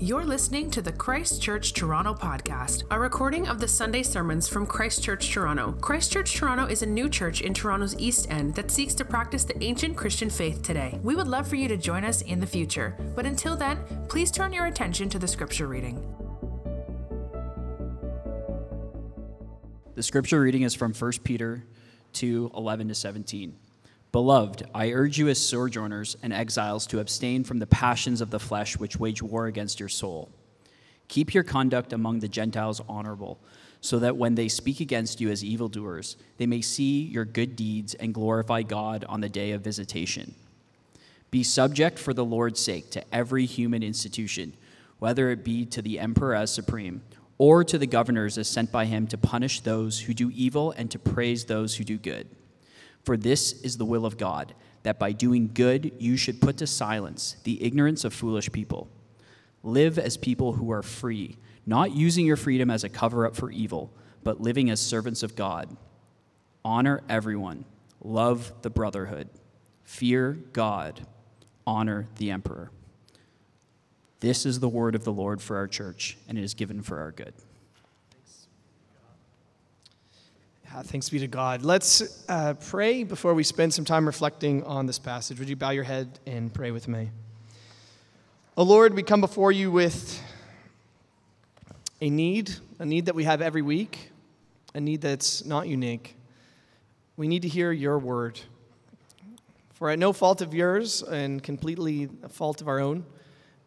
You're listening to the Christ Church Toronto podcast, a recording of the Sunday sermons from Christ Church Toronto. Christ Church Toronto is a new church in Toronto's East End that seeks to practice the ancient Christian faith today. We would love for you to join us in the future, but until then, please turn your attention to the scripture reading. The scripture reading is from 1 Peter 2 11 to 17. Beloved, I urge you as sojourners and exiles to abstain from the passions of the flesh which wage war against your soul. Keep your conduct among the Gentiles honorable, so that when they speak against you as evildoers, they may see your good deeds and glorify God on the day of visitation. Be subject for the Lord's sake to every human institution, whether it be to the emperor as supreme, or to the governors as sent by him to punish those who do evil and to praise those who do good. For this is the will of God, that by doing good you should put to silence the ignorance of foolish people. Live as people who are free, not using your freedom as a cover up for evil, but living as servants of God. Honor everyone, love the brotherhood, fear God, honor the emperor. This is the word of the Lord for our church, and it is given for our good. Uh, thanks be to God. Let's uh, pray before we spend some time reflecting on this passage. Would you bow your head and pray with me? Oh Lord, we come before you with a need, a need that we have every week, a need that's not unique. We need to hear your word. For at no fault of yours and completely a fault of our own,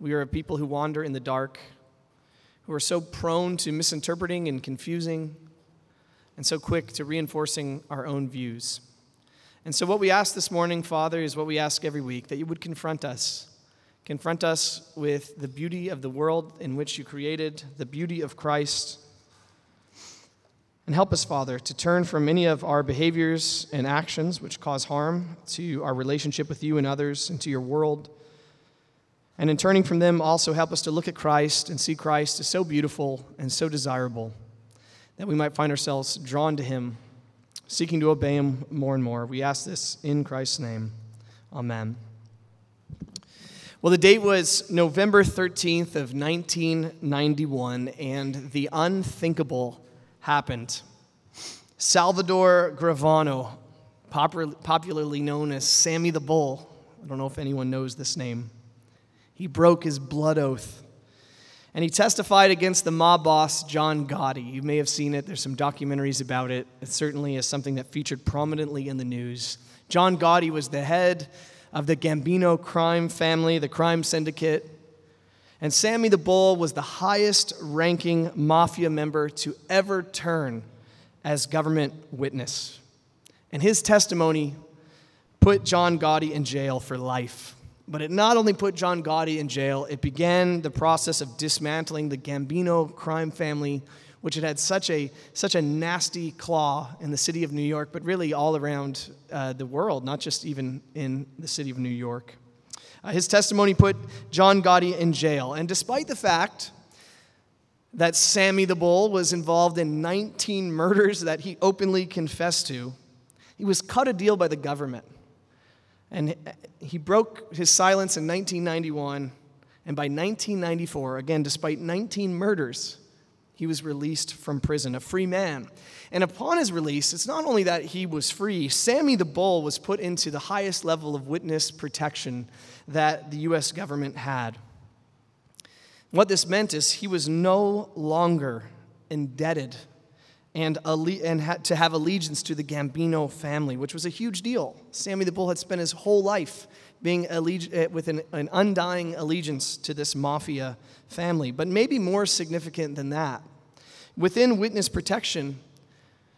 we are a people who wander in the dark, who are so prone to misinterpreting and confusing and so quick to reinforcing our own views. And so, what we ask this morning, Father, is what we ask every week that you would confront us. Confront us with the beauty of the world in which you created, the beauty of Christ. And help us, Father, to turn from any of our behaviors and actions which cause harm to our relationship with you and others and to your world. And in turning from them, also help us to look at Christ and see Christ as so beautiful and so desirable that we might find ourselves drawn to him, seeking to obey him more and more. We ask this in Christ's name. Amen. Well, the date was November 13th of 1991, and the unthinkable happened. Salvador Gravano, popularly known as Sammy the Bull, I don't know if anyone knows this name, he broke his blood oath and he testified against the mob boss, John Gotti. You may have seen it, there's some documentaries about it. It certainly is something that featured prominently in the news. John Gotti was the head of the Gambino crime family, the crime syndicate. And Sammy the Bull was the highest ranking mafia member to ever turn as government witness. And his testimony put John Gotti in jail for life. But it not only put John Gotti in jail, it began the process of dismantling the Gambino crime family, which had had such a, such a nasty claw in the city of New York, but really all around uh, the world, not just even in the city of New York. Uh, his testimony put John Gotti in jail. And despite the fact that Sammy the Bull was involved in 19 murders that he openly confessed to, he was cut a deal by the government. And he broke his silence in 1991, and by 1994, again, despite 19 murders, he was released from prison, a free man. And upon his release, it's not only that he was free, Sammy the Bull was put into the highest level of witness protection that the US government had. What this meant is he was no longer indebted and, and to have allegiance to the Gambino family, which was a huge deal. Sammy the Bull had spent his whole life being eh, with an, an undying allegiance to this mafia family. But maybe more significant than that, within witness protection,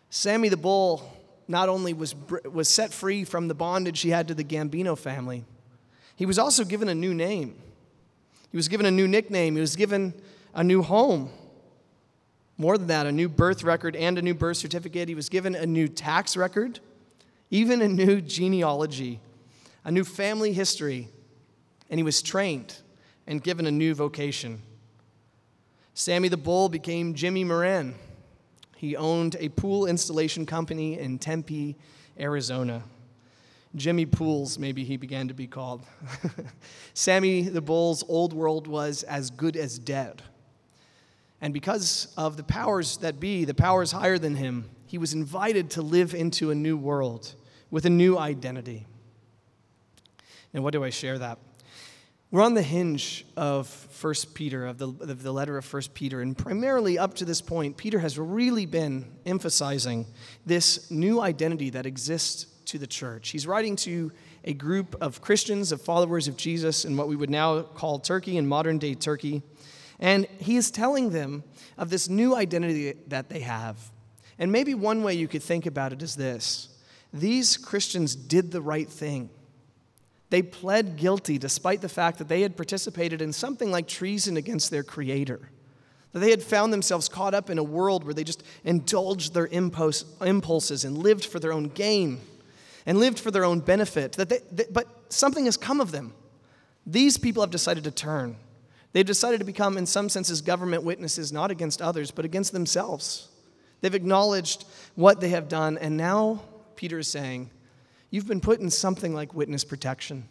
Sammy the Bull not only was, was set free from the bondage he had to the Gambino family, he was also given a new name. He was given a new nickname. He was given a new home. More than that, a new birth record and a new birth certificate. He was given a new tax record, even a new genealogy, a new family history, and he was trained and given a new vocation. Sammy the Bull became Jimmy Moran. He owned a pool installation company in Tempe, Arizona. Jimmy Pools, maybe he began to be called. Sammy the Bull's old world was as good as dead. And because of the powers that be, the powers higher than him, he was invited to live into a new world with a new identity. And what do I share that? We're on the hinge of 1 Peter, of the, of the letter of 1 Peter, and primarily up to this point, Peter has really been emphasizing this new identity that exists to the church. He's writing to a group of Christians, of followers of Jesus, in what we would now call Turkey, in modern day Turkey. And he is telling them of this new identity that they have. And maybe one way you could think about it is this these Christians did the right thing. They pled guilty despite the fact that they had participated in something like treason against their Creator. That they had found themselves caught up in a world where they just indulged their impulses and lived for their own gain and lived for their own benefit. That they, they, but something has come of them. These people have decided to turn. They've decided to become, in some senses, government witnesses, not against others, but against themselves. They've acknowledged what they have done, and now Peter is saying, You've been put in something like witness protection.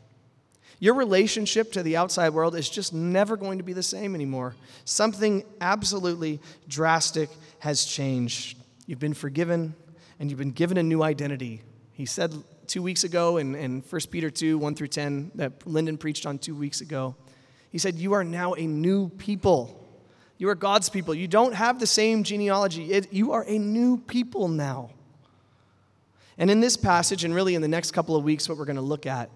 Your relationship to the outside world is just never going to be the same anymore. Something absolutely drastic has changed. You've been forgiven, and you've been given a new identity he said two weeks ago in, in 1 Peter 2 1 through 10 that Lyndon preached on two weeks ago. He said, You are now a new people. You are God's people. You don't have the same genealogy. It, you are a new people now. And in this passage, and really in the next couple of weeks, what we're going to look at,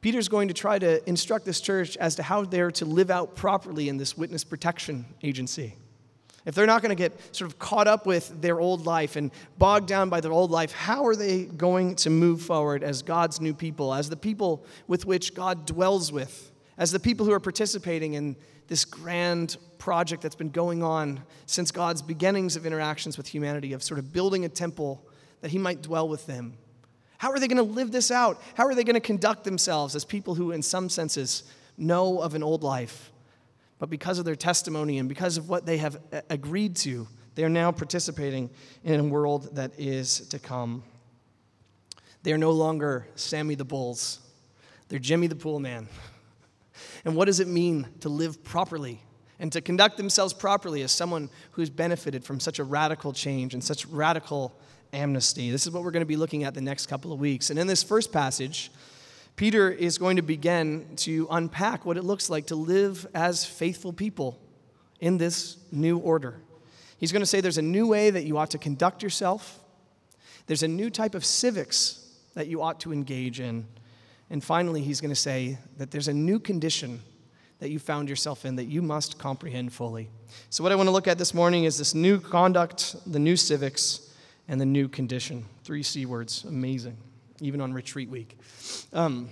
Peter's going to try to instruct this church as to how they're to live out properly in this witness protection agency. If they're not going to get sort of caught up with their old life and bogged down by their old life, how are they going to move forward as God's new people, as the people with which God dwells with, as the people who are participating in this grand project that's been going on since God's beginnings of interactions with humanity, of sort of building a temple that He might dwell with them? How are they going to live this out? How are they going to conduct themselves as people who, in some senses, know of an old life? but because of their testimony and because of what they have uh, agreed to, they are now participating in a world that is to come. They are no longer Sammy the Bulls, they're Jimmy the Pool Man. And what does it mean to live properly and to conduct themselves properly as someone who's benefited from such a radical change and such radical amnesty? This is what we're going to be looking at the next couple of weeks. And in this first passage, Peter is going to begin to unpack what it looks like to live as faithful people in this new order. He's going to say there's a new way that you ought to conduct yourself, there's a new type of civics that you ought to engage in. And finally, he's going to say that there's a new condition that you found yourself in that you must comprehend fully. So, what I want to look at this morning is this new conduct, the new civics, and the new condition. Three C words. Amazing even on retreat week. Um,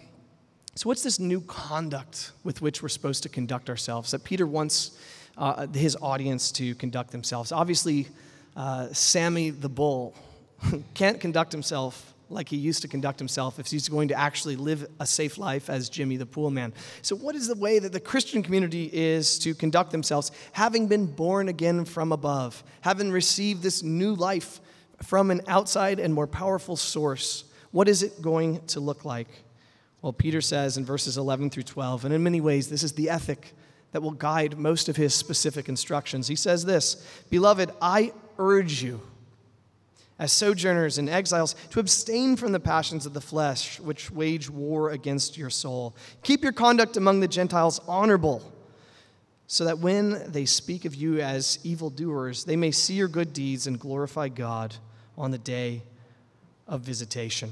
so, what's this new conduct with which we're supposed to conduct ourselves that Peter wants uh, his audience to conduct themselves? Obviously, uh, Sammy the bull can't conduct himself like he used to conduct himself if he's going to actually live a safe life as Jimmy the pool man. So, what is the way that the Christian community is to conduct themselves, having been born again from above, having received this new life from an outside and more powerful source? What is it going to look like? Well, Peter says in verses 11 through 12, and in many ways, this is the ethic that will guide most of his specific instructions. He says this Beloved, I urge you, as sojourners and exiles, to abstain from the passions of the flesh, which wage war against your soul. Keep your conduct among the Gentiles honorable, so that when they speak of you as evildoers, they may see your good deeds and glorify God on the day of visitation.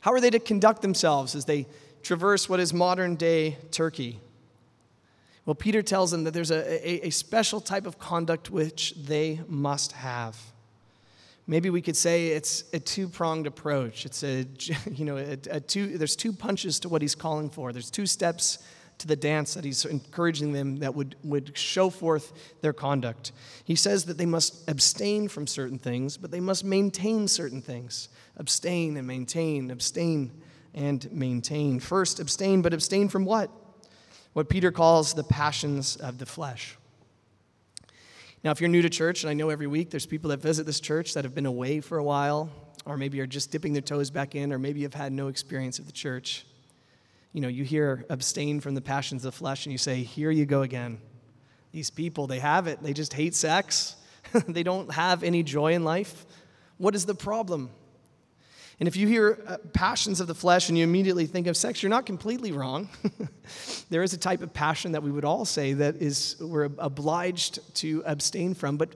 How are they to conduct themselves as they traverse what is modern day Turkey? Well, Peter tells them that there's a, a, a special type of conduct which they must have. Maybe we could say it's a two-pronged approach. It's a, you know, a, a two, there's two punches to what he's calling for. There's two steps to the dance that he's encouraging them that would, would show forth their conduct. He says that they must abstain from certain things, but they must maintain certain things. Abstain and maintain, abstain and maintain. First, abstain, but abstain from what? What Peter calls the passions of the flesh. Now, if you're new to church, and I know every week there's people that visit this church that have been away for a while, or maybe you're just dipping their toes back in, or maybe you've had no experience of the church. You know, you hear abstain from the passions of the flesh, and you say, Here you go again. These people, they have it. They just hate sex. they don't have any joy in life. What is the problem? And if you hear uh, passions of the flesh and you immediately think of sex, you're not completely wrong. there is a type of passion that we would all say that is we're obliged to abstain from, but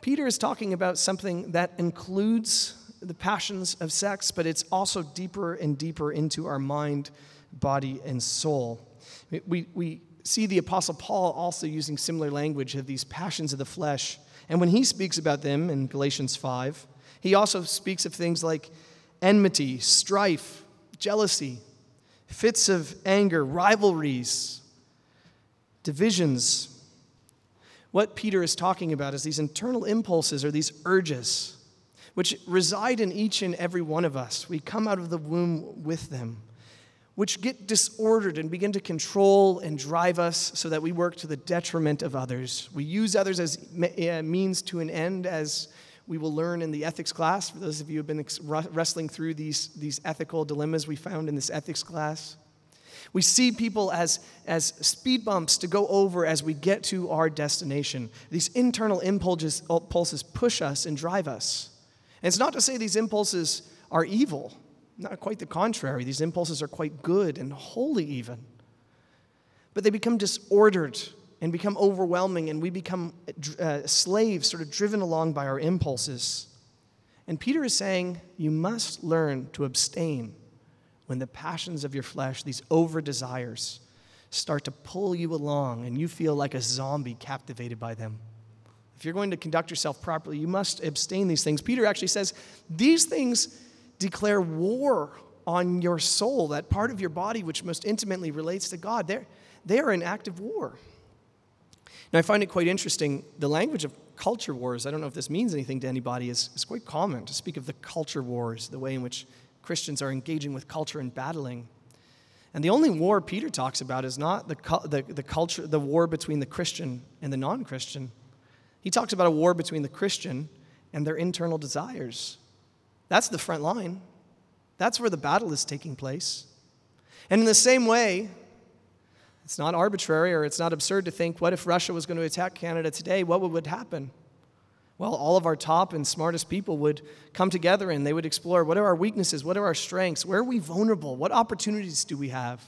Peter is talking about something that includes the passions of sex, but it's also deeper and deeper into our mind, body, and soul. We, we see the Apostle Paul also using similar language of these passions of the flesh. And when he speaks about them in Galatians 5, he also speaks of things like enmity, strife, jealousy, fits of anger, rivalries, divisions. What Peter is talking about is these internal impulses or these urges which reside in each and every one of us. We come out of the womb with them, which get disordered and begin to control and drive us so that we work to the detriment of others. We use others as eh, means to an end, as we will learn in the ethics class. For those of you who have been wrestling through these, these ethical dilemmas we found in this ethics class, we see people as, as speed bumps to go over as we get to our destination. These internal impulses, uh, impulses push us and drive us. And it's not to say these impulses are evil, not quite the contrary. These impulses are quite good and holy, even. But they become disordered and become overwhelming, and we become uh, slaves, sort of driven along by our impulses. And Peter is saying, You must learn to abstain when the passions of your flesh, these over desires, start to pull you along and you feel like a zombie captivated by them. If you're going to conduct yourself properly, you must abstain these things. Peter actually says, These things declare war on your soul, that part of your body which most intimately relates to God. They're, they are in active war. Now, I find it quite interesting. The language of culture wars, I don't know if this means anything to anybody, is, is quite common to speak of the culture wars, the way in which Christians are engaging with culture and battling. And the only war Peter talks about is not the, the, the culture, the war between the Christian and the non Christian. He talks about a war between the Christian and their internal desires. That's the front line. That's where the battle is taking place. And in the same way, it's not arbitrary or it's not absurd to think what if Russia was going to attack Canada today? What would happen? Well, all of our top and smartest people would come together and they would explore what are our weaknesses? What are our strengths? Where are we vulnerable? What opportunities do we have?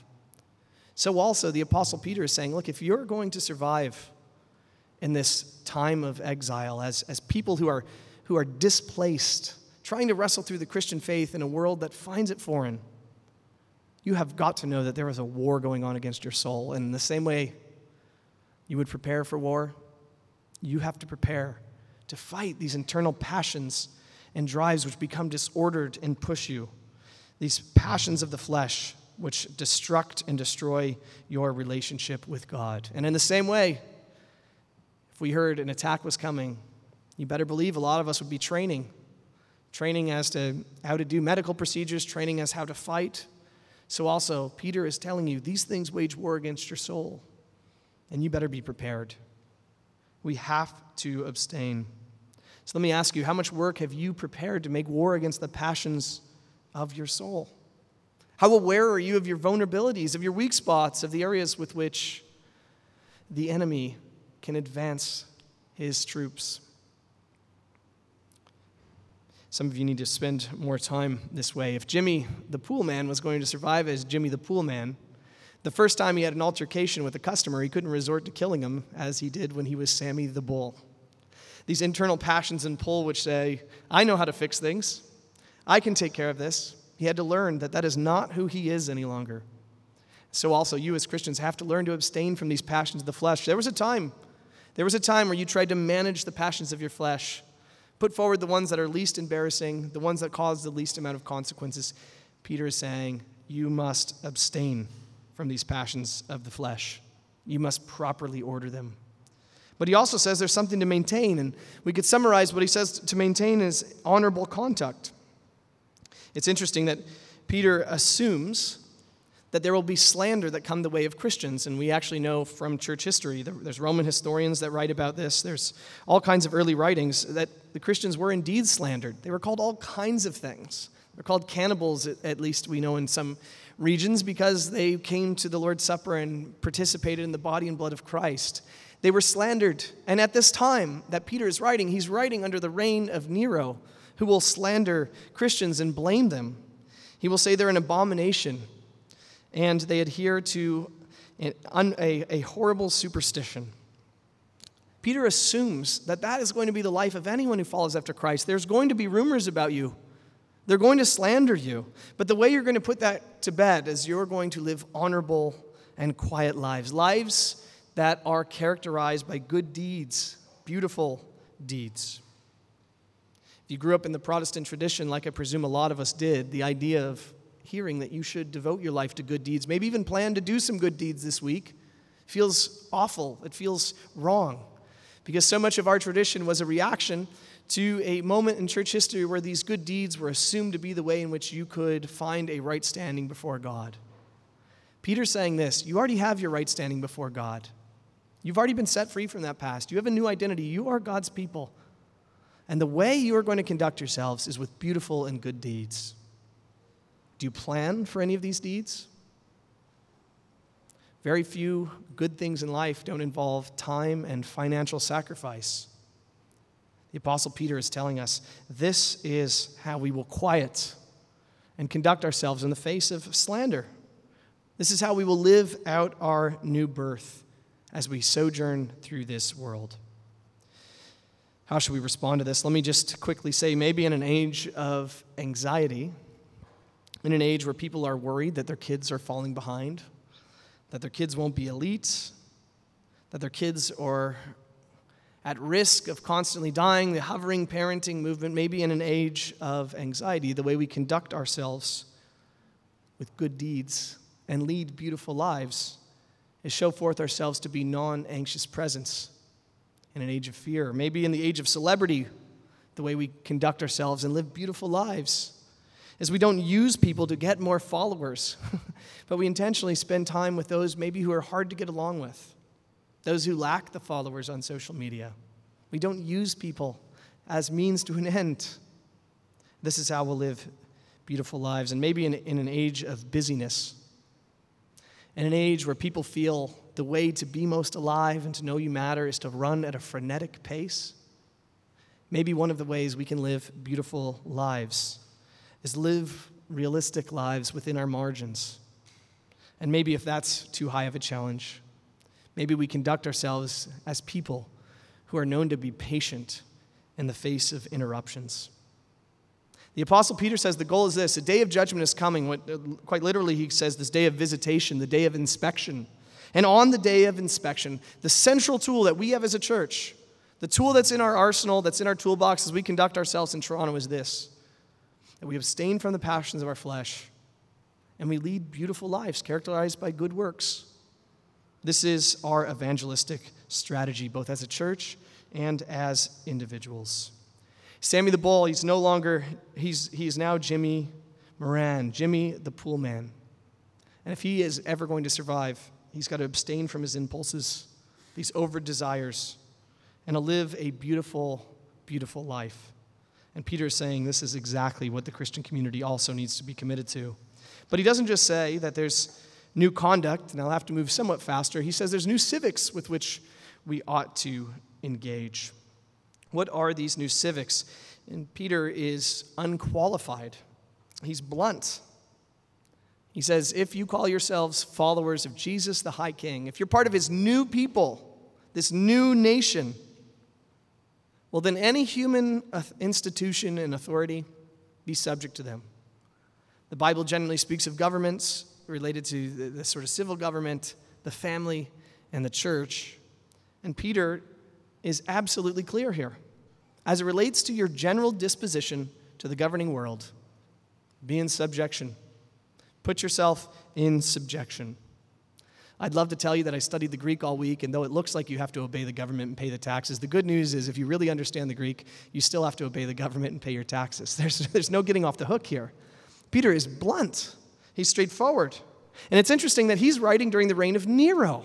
So, also, the Apostle Peter is saying, look, if you're going to survive in this time of exile as, as people who are, who are displaced, trying to wrestle through the Christian faith in a world that finds it foreign, you have got to know that there is a war going on against your soul. And in the same way you would prepare for war, you have to prepare to fight these internal passions and drives which become disordered and push you. These passions of the flesh which destruct and destroy your relationship with God. And in the same way, if we heard an attack was coming, you better believe a lot of us would be training. Training as to how to do medical procedures, training as how to fight, so, also, Peter is telling you these things wage war against your soul, and you better be prepared. We have to abstain. So, let me ask you how much work have you prepared to make war against the passions of your soul? How aware are you of your vulnerabilities, of your weak spots, of the areas with which the enemy can advance his troops? Some of you need to spend more time this way. If Jimmy the pool man was going to survive as Jimmy the pool man, the first time he had an altercation with a customer, he couldn't resort to killing him as he did when he was Sammy the bull. These internal passions and pull which say, I know how to fix things, I can take care of this. He had to learn that that is not who he is any longer. So, also, you as Christians have to learn to abstain from these passions of the flesh. There was a time, there was a time where you tried to manage the passions of your flesh Put forward the ones that are least embarrassing, the ones that cause the least amount of consequences. Peter is saying, You must abstain from these passions of the flesh. You must properly order them. But he also says there's something to maintain, and we could summarize what he says to maintain is honorable conduct. It's interesting that Peter assumes that there will be slander that come the way of Christians. And we actually know from church history, there's Roman historians that write about this. There's all kinds of early writings that the Christians were indeed slandered. They were called all kinds of things. They're called cannibals, at least we know in some regions, because they came to the Lord's Supper and participated in the body and blood of Christ. They were slandered. And at this time that Peter is writing, he's writing under the reign of Nero, who will slander Christians and blame them. He will say they're an abomination and they adhere to a, a, horrible superstition. Peter assumes that that is going to be the life of anyone who follows after Christ. There's going to be rumors about you. They're going to slander you. But the way you're going to put that to bed is you're going to live honorable and quiet lives, lives that are characterized by good deeds, beautiful deeds. If you grew up in the Protestant tradition, like I presume a lot of us did, the idea of hearing that you should devote your life to good deeds, maybe even plan to do some good deeds this week, feels awful. It feels wrong. Because so much of our tradition was a reaction to a moment in church history where these good deeds were assumed to be the way in which you could find a right standing before God. Peter's saying this you already have your right standing before God. You've already been set free from that past. You have a new identity. You are God's people. And the way you are going to conduct yourselves is with beautiful and good deeds. Do you plan for any of these deeds? Very few good things in life don't involve time and financial sacrifice. The Apostle Peter is telling us this is how we will quiet and conduct ourselves in the face of slander. This is how we will live out our new birth as we sojourn through this world. How should we respond to this? Let me just quickly say maybe in an age of anxiety, in an age where people are worried that their kids are falling behind, that their kids won't be elite, that their kids are at risk of constantly dying, the hovering parenting movement, maybe in an age of anxiety, the way we conduct ourselves with good deeds and lead beautiful lives is show forth ourselves to be non anxious presence in an age of fear. Maybe in the age of celebrity, the way we conduct ourselves and live beautiful lives is we don't use people to get more followers, but we intentionally spend time with those maybe who are hard to get along with, those who lack the followers on social media. We don't use people as means to an end. This is how we'll live beautiful lives. And maybe in, in an age of busyness, in an age where people feel the way to be most alive and to know you matter is to run at a frenetic pace, maybe one of the ways we can live beautiful lives is live realistic lives within our margins. And maybe if that's too high of a challenge, maybe we conduct ourselves as people who are known to be patient in the face of interruptions. The Apostle Peter says the goal is this a day of judgment is coming. What, uh, quite literally, he says this day of visitation, the day of inspection. And on the day of inspection, the central tool that we have as a church, the tool that's in our arsenal, that's in our toolbox as we conduct ourselves in Toronto, is this that we abstain from the passions of our flesh, and we lead beautiful lives characterized by good works. This is our evangelistic strategy, both as a church and as individuals. Sammy the Bull, he's no longer, he's, he's now Jimmy Moran, Jimmy the Pool Man. And if he is ever going to survive, he's got to abstain from his impulses, these over desires, and to live a beautiful, beautiful life. And Peter is saying this is exactly what the Christian community also needs to be committed to. But he doesn't just say that there's new conduct, and I'll have to move somewhat faster. He says there's new civics with which we ought to engage. What are these new civics? And Peter is unqualified, he's blunt. He says, If you call yourselves followers of Jesus, the High King, if you're part of his new people, this new nation, well, then any human uh, institution and authority be subject to them. The Bible generally speaks of governments related to the, the sort of civil government, the family, and the church. And Peter is absolutely clear here. As it relates to your general disposition to the governing world, be in subjection. Put yourself in subjection. I'd love to tell you that I studied the Greek all week, and though it looks like you have to obey the government and pay the taxes, the good news is if you really understand the Greek, you still have to obey the government and pay your taxes. There's, there's no getting off the hook here. Peter is blunt, he's straightforward. And it's interesting that he's writing during the reign of Nero.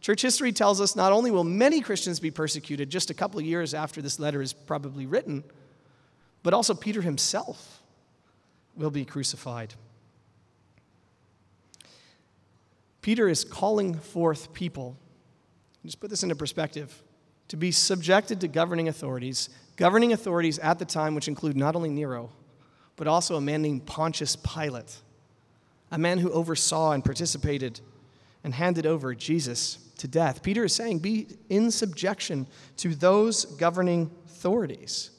Church history tells us not only will many Christians be persecuted just a couple of years after this letter is probably written, but also Peter himself will be crucified. Peter is calling forth people, just put this into perspective, to be subjected to governing authorities, governing authorities at the time, which include not only Nero, but also a man named Pontius Pilate, a man who oversaw and participated and handed over Jesus to death. Peter is saying, be in subjection to those governing authorities.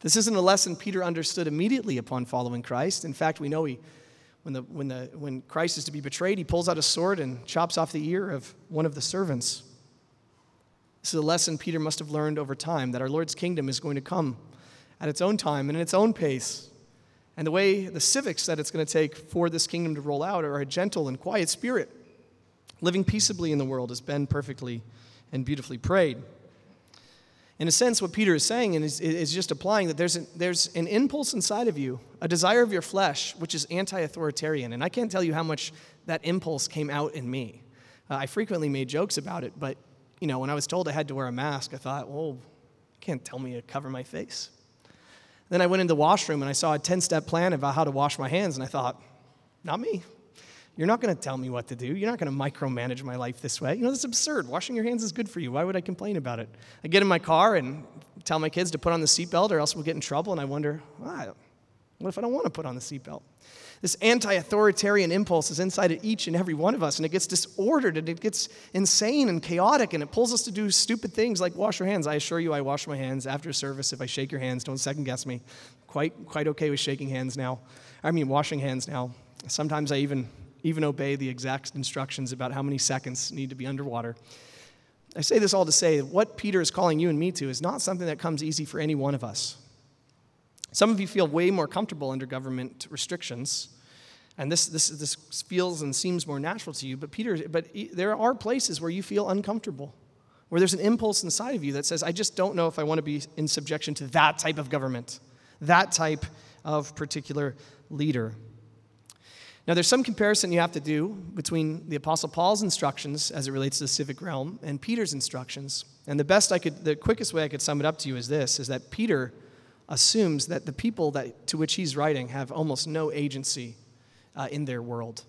This isn't a lesson Peter understood immediately upon following Christ. In fact, we know he when, the, when, the, when Christ is to be betrayed, he pulls out a sword and chops off the ear of one of the servants. This is a lesson Peter must have learned over time that our Lord's kingdom is going to come at its own time and in its own pace. And the way, the civics that it's going to take for this kingdom to roll out are a gentle and quiet spirit, living peaceably in the world, as Ben perfectly and beautifully prayed. In a sense, what Peter is saying is, is just applying that there's, there's an impulse inside of you, a desire of your flesh, which is anti authoritarian. And I can't tell you how much that impulse came out in me. Uh, I frequently made jokes about it, but you know, when I was told I had to wear a mask, I thought, well, you can't tell me to cover my face. Then I went into the washroom and I saw a 10 step plan about how to wash my hands, and I thought, not me. You're not going to tell me what to do. You're not going to micromanage my life this way. You know, that's absurd. Washing your hands is good for you. Why would I complain about it? I get in my car and tell my kids to put on the seatbelt or else we'll get in trouble, and I wonder, ah, what if I don't want to put on the seatbelt? This anti authoritarian impulse is inside of each and every one of us, and it gets disordered and it gets insane and chaotic, and it pulls us to do stupid things like wash your hands. I assure you, I wash my hands after service. If I shake your hands, don't second guess me. Quite, quite okay with shaking hands now. I mean, washing hands now. Sometimes I even even obey the exact instructions about how many seconds need to be underwater. I say this all to say what Peter is calling you and me to is not something that comes easy for any one of us. Some of you feel way more comfortable under government restrictions, and this, this, this feels and seems more natural to you, but Peter, but there are places where you feel uncomfortable, where there's an impulse inside of you that says, I just don't know if I want to be in subjection to that type of government, that type of particular leader. Now, there's some comparison you have to do between the Apostle Paul's instructions as it relates to the civic realm and Peter's instructions. And the best I could, the quickest way I could sum it up to you is this: is that Peter assumes that the people that, to which he's writing have almost no agency uh, in their world.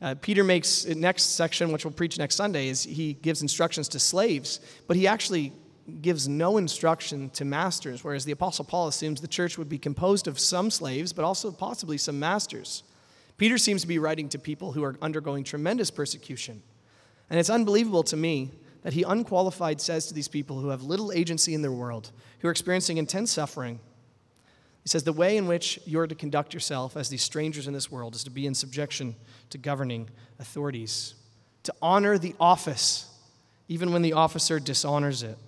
Uh, Peter makes next section, which we'll preach next Sunday, is he gives instructions to slaves, but he actually gives no instruction to masters, whereas the Apostle Paul assumes the church would be composed of some slaves, but also possibly some masters. Peter seems to be writing to people who are undergoing tremendous persecution. And it's unbelievable to me that he unqualified says to these people who have little agency in their world, who are experiencing intense suffering, he says, The way in which you're to conduct yourself as these strangers in this world is to be in subjection to governing authorities, to honor the office, even when the officer dishonors it,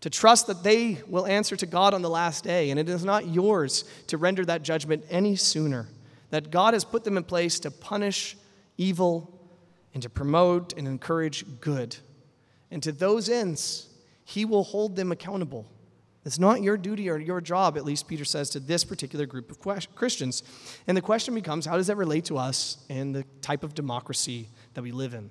to trust that they will answer to God on the last day, and it is not yours to render that judgment any sooner that God has put them in place to punish evil and to promote and encourage good. And to those ends, He will hold them accountable. It's not your duty or your job, at least Peter says, to this particular group of Christians. And the question becomes how does that relate to us and the type of democracy that we live in?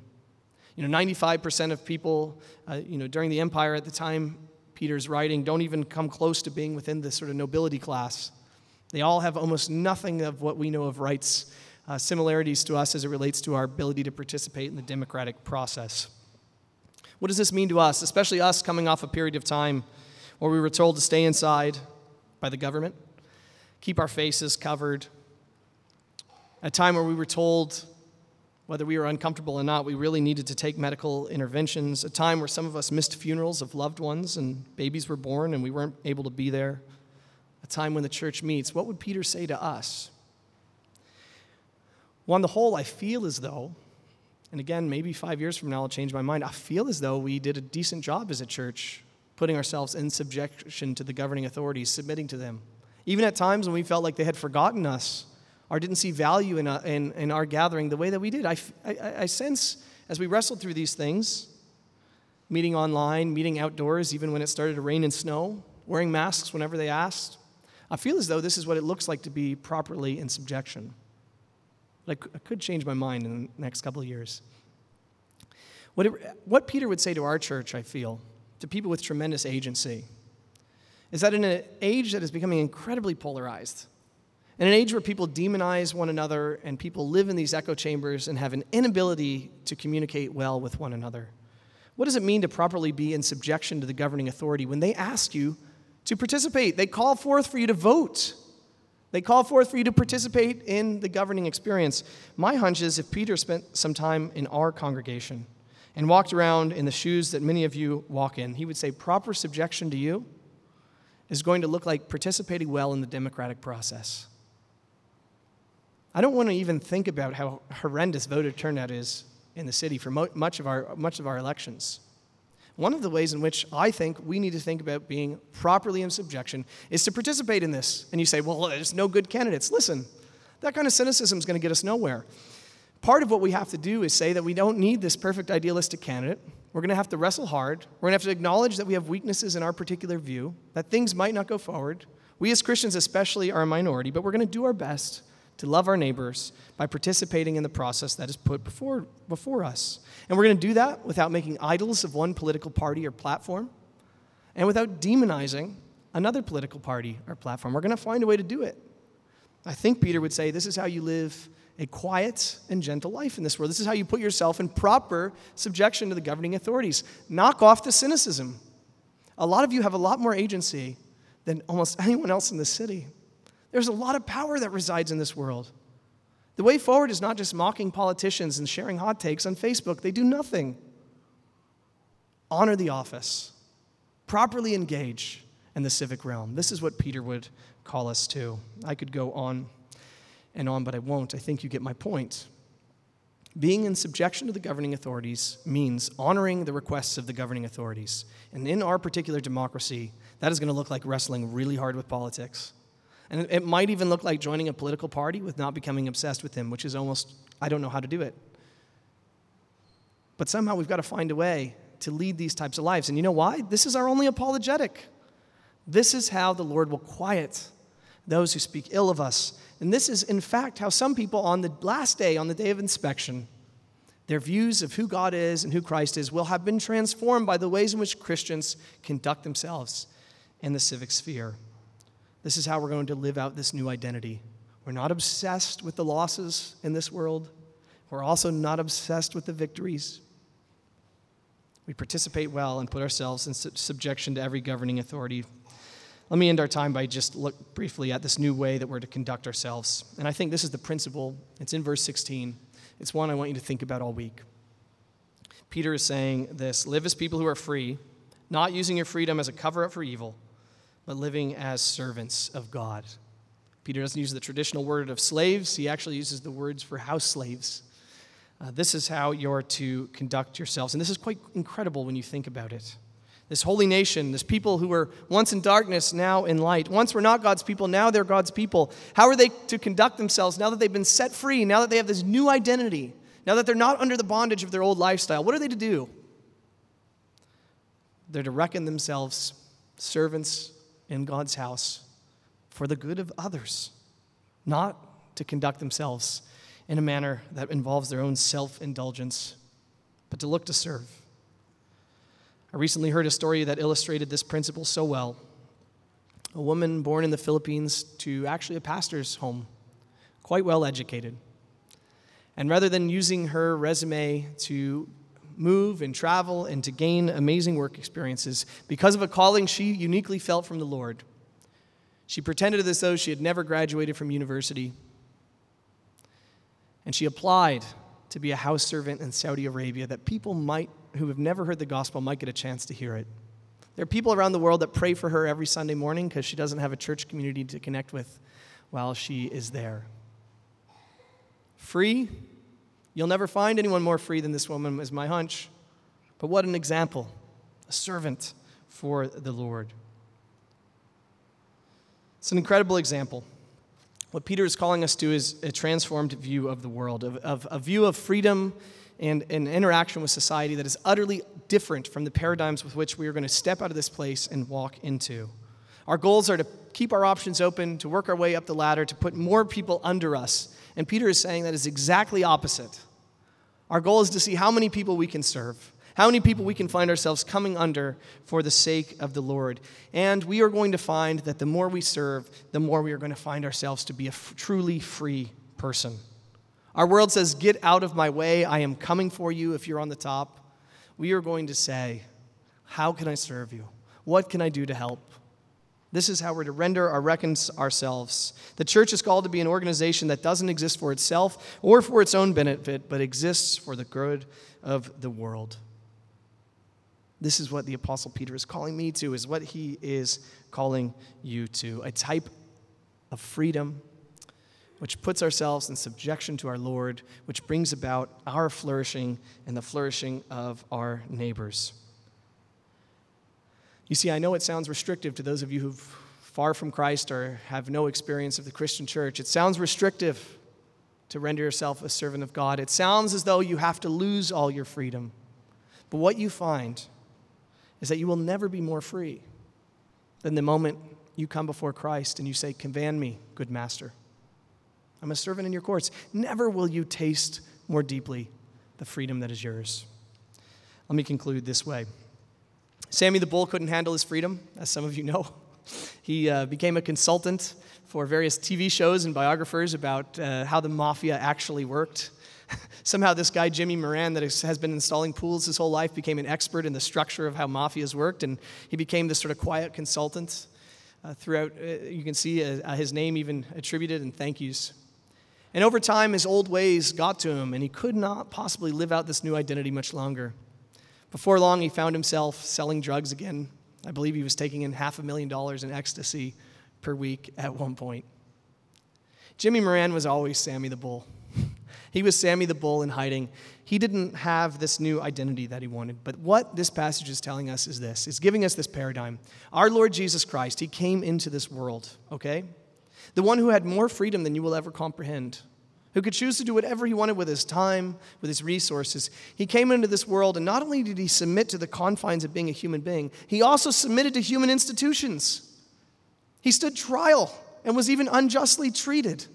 You know, 95% of people, uh, you know, during the empire at the time Peter's writing don't even come close to being within this sort of nobility class. They all have almost nothing of what we know of rights, uh, similarities to us as it relates to our ability to participate in the democratic process. What does this mean to us, especially us coming off a period of time where we were told to stay inside by the government, keep our faces covered? A time where we were told, whether we were uncomfortable or not, we really needed to take medical interventions. A time where some of us missed funerals of loved ones and babies were born and we weren't able to be there a time when the church meets, what would Peter say to us? Well, on the whole, I feel as though, and again, maybe five years from now I'll change my mind, I feel as though we did a decent job as a church, putting ourselves in subjection to the governing authorities, submitting to them. Even at times when we felt like they had forgotten us or didn't see value in, uh, in, in our gathering the way that we did. I, I, I sense as we wrestled through these things, meeting online, meeting outdoors, even when it started to rain and snow, wearing masks whenever they asked, I feel as though this is what it looks like to be properly in subjection. but I could change my mind in the next couple of years. What, it, what Peter would say to our church, I feel, to people with tremendous agency, is that in an age that is becoming incredibly polarized, in an age where people demonize one another and people live in these echo chambers and have an inability to communicate well with one another, what does it mean to properly be in subjection to the governing authority when they ask you to participate? They call forth for you to vote. They call forth for you to participate in the governing experience. My hunch is if Peter spent some time in our congregation and walked around in the shoes that many of you walk in, he would say proper subjection to you is going to look like participating well in the democratic process. I don't want to even think about how horrendous voter turnout is in the city for mo- much, of our, much of our elections. One of the ways in which I think we need to think about being properly in subjection is to participate in this. And you say, well, there's no good candidates. Listen, that kind of cynicism is going to get us nowhere. Part of what we have to do is say that we don't need this perfect idealistic candidate. We're going to have to wrestle hard. We're going to have to acknowledge that we have weaknesses in our particular view, that things might not go forward. We as Christians, especially, are a minority, but we're going to do our best to love our neighbors by participating in the process that is put before, before us. And we're going to do that without making idols of one political party or platform and without demonizing another political party or platform. We're going to find a way to do it. I think Peter would say this is how you live a quiet and gentle life in this world. This is how you put yourself in proper subjection to the governing authorities. Knock off the cynicism. A lot of you have a lot more agency than almost anyone else in the city. There's a lot of power that resides in this world. The way forward is not just mocking politicians and sharing hot takes on Facebook, they do nothing. Honor the office, properly engage in the civic realm. This is what Peter would call us to. I could go on and on, but I won't. I think you get my point. Being in subjection to the governing authorities means honoring the requests of the governing authorities. And in our particular democracy, that is going to look like wrestling really hard with politics. And it might even look like joining a political party with not becoming obsessed with him, which is almost, I don't know how to do it. But somehow we've got to find a way to lead these types of lives. And you know why? This is our only apologetic. This is how the Lord will quiet those who speak ill of us. And this is, in fact, how some people on the last day, on the day of inspection, their views of who God is and who Christ is will have been transformed by the ways in which Christians conduct themselves in the civic sphere. This is how we're going to live out this new identity. We're not obsessed with the losses in this world, we're also not obsessed with the victories. We participate well and put ourselves in subjection to every governing authority. Let me end our time by just look briefly at this new way that we're to conduct ourselves. And I think this is the principle. It's in verse 16. It's one I want you to think about all week. Peter is saying this live as people who are free, not using your freedom as a cover up for evil but living as servants of God. Peter doesn't use the traditional word of slaves, he actually uses the words for house slaves. Uh, this is how you're to conduct yourselves. And this is quite incredible when you think about it. This holy nation, this people who were once in darkness, now in light. Once were not God's people, now they're God's people. How are they to conduct themselves now that they've been set free, now that they have this new identity, now that they're not under the bondage of their old lifestyle? What are they to do? They're to reckon themselves servants in God's house for the good of others, not to conduct themselves in a manner that involves their own self indulgence, but to look to serve. I recently heard a story that illustrated this principle so well. A woman born in the Philippines to actually a pastor's home, quite well educated. And rather than using her resume to move and travel and to gain amazing work experiences because of a calling she uniquely felt from the Lord. She pretended as though she had never graduated from university. And she applied to be a house servant in Saudi Arabia that people might, who have never heard the gospel, might get a chance to hear it. There are people around the world that pray for her every Sunday morning because she doesn't have a church community to connect with while she is there. Free You'll never find anyone more free than this woman, is my hunch. But what an example a servant for the Lord. It's an incredible example. What Peter is calling us to is a transformed view of the world, of, of a view of freedom and an interaction with society that is utterly different from the paradigms with which we are going to step out of this place and walk into. Our goals are to keep our options open, to work our way up the ladder, to put more people under us, And Peter is saying that is exactly opposite. Our goal is to see how many people we can serve, how many people we can find ourselves coming under for the sake of the Lord. And we are going to find that the more we serve, the more we are going to find ourselves to be a f- truly free person. Our world says, Get out of my way. I am coming for you if you're on the top. We are going to say, How can I serve you? What can I do to help? This is how we're to render or reckon ourselves. The church is called to be an organization that doesn't exist for itself or for its own benefit, but exists for the good of the world. This is what the Apostle Peter is calling me to, is what he is calling you to a type of freedom which puts ourselves in subjection to our Lord, which brings about our flourishing and the flourishing of our neighbors. You see, I know it sounds restrictive to those of you who've far from Christ or have no experience of the Christian church. It sounds restrictive to render yourself a servant of God. It sounds as though you have to lose all your freedom. But what you find is that you will never be more free than the moment you come before Christ and you say, Command me, good master. I'm a servant in your courts. Never will you taste more deeply the freedom that is yours. Let me conclude this way Sammy the Bull couldn't handle his freedom, as some of you know. He uh, became a consultant for various TV shows and biographers about uh, how the mafia actually worked. Somehow, this guy, Jimmy Moran, that has been installing pools his whole life, became an expert in the structure of how mafias worked, and he became this sort of quiet consultant. Uh, throughout, uh, you can see uh, his name even attributed in thank yous. And over time, his old ways got to him, and he could not possibly live out this new identity much longer. Before long, he found himself selling drugs again. I believe he was taking in half a million dollars in ecstasy per week at one point. Jimmy Moran was always Sammy the Bull. he was Sammy the Bull in hiding. He didn't have this new identity that he wanted. But what this passage is telling us is this is giving us this paradigm. Our Lord Jesus Christ, he came into this world, okay? The one who had more freedom than you will ever comprehend who could choose to do whatever he wanted with his time, with his resources. He came into this world, and not only did he submit to the confines of being a human being, he also submitted to human institutions. He stood trial and was even unjustly treated.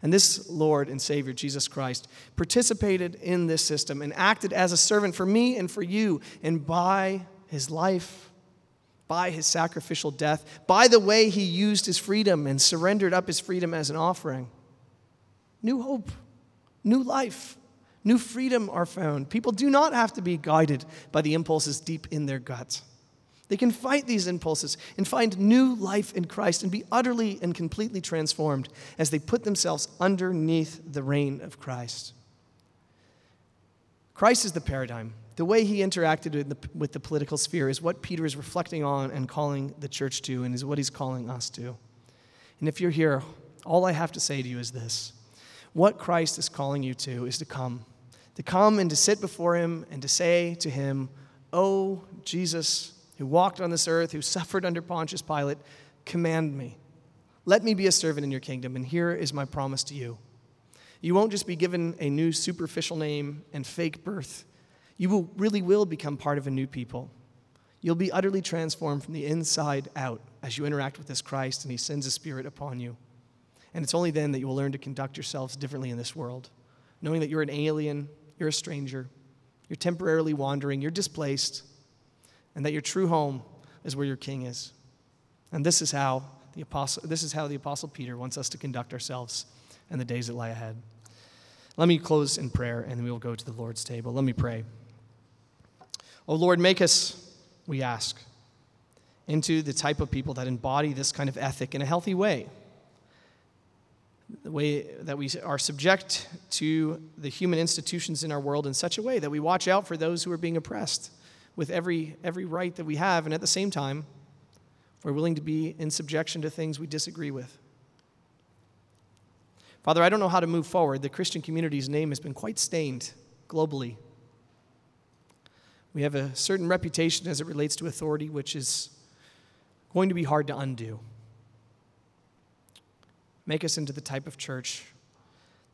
And this Lord and Savior, Jesus Christ, participated in this system and acted as a servant for me and for you. And by his life, by his sacrificial death, by the way he used his freedom and surrendered up his freedom as an offering. New hope, new life, new freedom are found. People do not have to be guided by the impulses deep in their guts. They can fight these impulses and find new life in Christ and be utterly and completely transformed as they put themselves underneath the reign of Christ. Christ is the paradigm the way he interacted with the, with the, political sphere is what Peter is reflecting on and calling the church to, and is what he's calling us to. And if you're here, all I have to say to you is this what Christ is calling you to is to come, to come and to sit before him and to say to him, Oh, Jesus, who walked on this earth, who suffered under Pontius Pilate, command me. Let me be a servant in your kingdom, and here is my promise to you. You won't just be given a new superficial name and fake birth you will, really will become part of a new people. You'll be utterly transformed from the inside out as you interact with this Christ and He sends a Spirit upon you. And it's only then that you will learn to conduct yourselves differently in this world, knowing that you're an alien, you're a stranger, you're temporarily wandering, you're displaced, and that your true home is where your King is. And this is how the apostle, this is how the apostle Peter wants us to conduct ourselves in the days that lie ahead. Let me close in prayer, and then we will go to the Lord's table. Let me pray. Oh Lord, make us, we ask, into the type of people that embody this kind of ethic in a healthy way. The way that we are subject to the human institutions in our world in such a way that we watch out for those who are being oppressed with every, every right that we have, and at the same time, we're willing to be in subjection to things we disagree with. Father, I don't know how to move forward. The Christian community's name has been quite stained globally we have a certain reputation as it relates to authority, which is going to be hard to undo. Make us into the type of church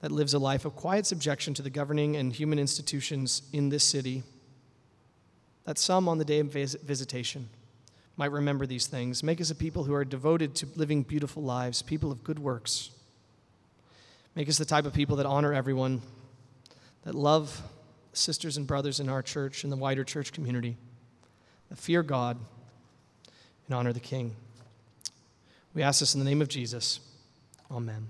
that lives a life of quiet subjection to the governing and human institutions in this city, that some on the day of visitation might remember these things. Make us a people who are devoted to living beautiful lives, people of good works. Make us the type of people that honor everyone, that love sisters and brothers in our church and the wider church community, that fear God and honor the King. We ask this in the name of Jesus. Amen.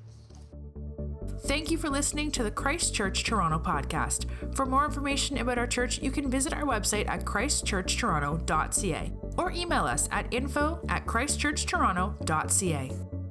Thank you for listening to the Christ Church Toronto podcast. For more information about our church, you can visit our website at christchurchtoronto.ca or email us at info at christchurchtoronto.ca.